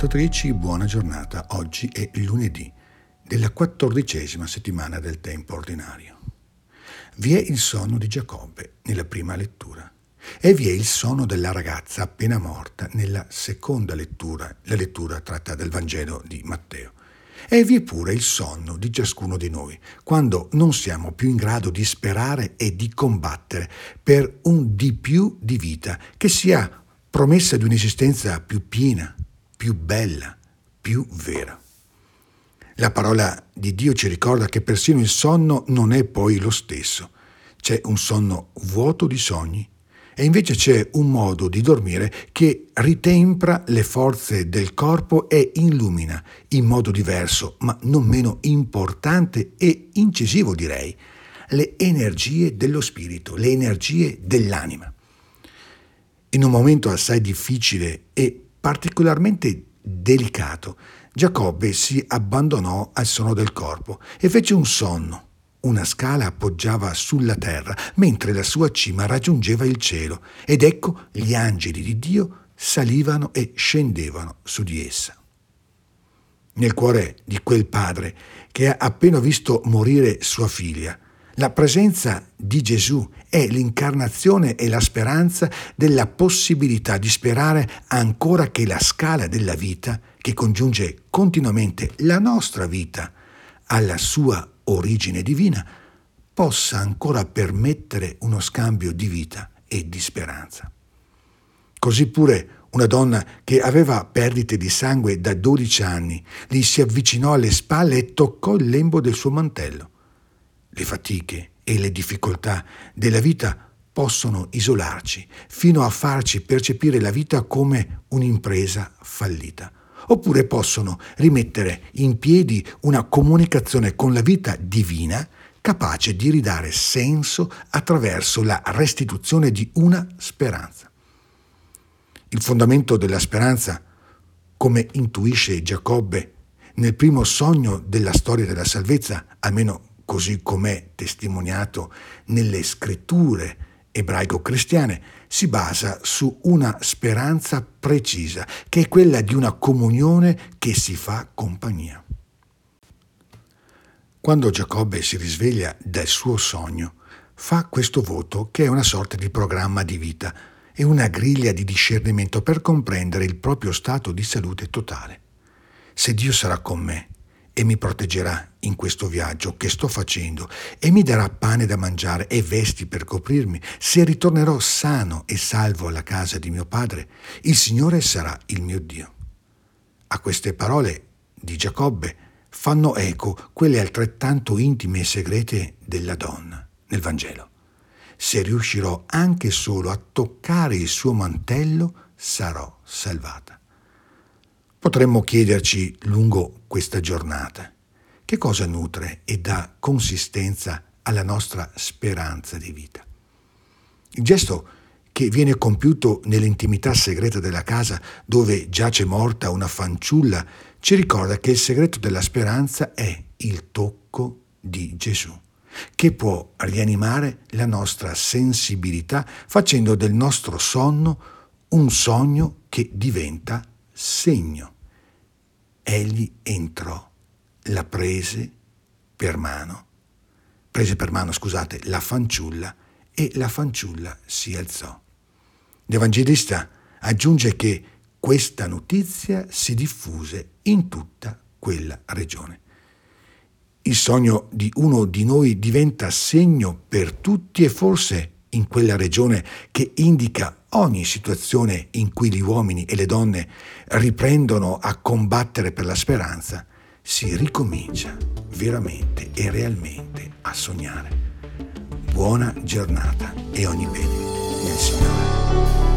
ascoltatrici, buona giornata. Oggi è lunedì della quattordicesima settimana del tempo ordinario. Vi è il sonno di Giacobbe nella prima lettura e vi è il sonno della ragazza appena morta nella seconda lettura, la lettura tratta dal Vangelo di Matteo. E vi è pure il sonno di ciascuno di noi, quando non siamo più in grado di sperare e di combattere per un di più di vita che sia promessa di un'esistenza più piena, più bella, più vera. La parola di Dio ci ricorda che persino il sonno non è poi lo stesso. C'è un sonno vuoto di sogni e invece c'è un modo di dormire che ritempra le forze del corpo e illumina in modo diverso, ma non meno importante e incisivo direi, le energie dello spirito, le energie dell'anima. In un momento assai difficile e particolarmente delicato, Giacobbe si abbandonò al sonno del corpo e fece un sonno. Una scala appoggiava sulla terra, mentre la sua cima raggiungeva il cielo, ed ecco gli angeli di Dio salivano e scendevano su di essa. Nel cuore di quel padre, che ha appena visto morire sua figlia, la presenza di Gesù è l'incarnazione e la speranza della possibilità di sperare ancora che la scala della vita, che congiunge continuamente la nostra vita alla sua origine divina, possa ancora permettere uno scambio di vita e di speranza. Così pure una donna che aveva perdite di sangue da 12 anni gli si avvicinò alle spalle e toccò il lembo del suo mantello. Le fatiche e le difficoltà della vita possono isolarci fino a farci percepire la vita come un'impresa fallita, oppure possono rimettere in piedi una comunicazione con la vita divina capace di ridare senso attraverso la restituzione di una speranza. Il fondamento della speranza, come intuisce Giacobbe nel primo sogno della storia della salvezza, almeno così com'è testimoniato nelle scritture ebraico-cristiane, si basa su una speranza precisa, che è quella di una comunione che si fa compagnia. Quando Giacobbe si risveglia dal suo sogno, fa questo voto che è una sorta di programma di vita e una griglia di discernimento per comprendere il proprio stato di salute totale. Se Dio sarà con me, e mi proteggerà in questo viaggio che sto facendo e mi darà pane da mangiare e vesti per coprirmi. Se ritornerò sano e salvo alla casa di mio padre, il Signore sarà il mio Dio. A queste parole di Giacobbe fanno eco quelle altrettanto intime e segrete della donna nel Vangelo. Se riuscirò anche solo a toccare il suo mantello, sarò salvata. Potremmo chiederci lungo questa giornata che cosa nutre e dà consistenza alla nostra speranza di vita. Il gesto che viene compiuto nell'intimità segreta della casa dove giace morta una fanciulla ci ricorda che il segreto della speranza è il tocco di Gesù, che può rianimare la nostra sensibilità facendo del nostro sonno un sogno che diventa segno. Egli entrò, la prese per mano, prese per mano, scusate, la fanciulla e la fanciulla si alzò. L'Evangelista aggiunge che questa notizia si diffuse in tutta quella regione. Il sogno di uno di noi diventa segno per tutti e forse in quella regione che indica ogni situazione in cui gli uomini e le donne riprendono a combattere per la speranza, si ricomincia veramente e realmente a sognare. Buona giornata e ogni bene nel Signore.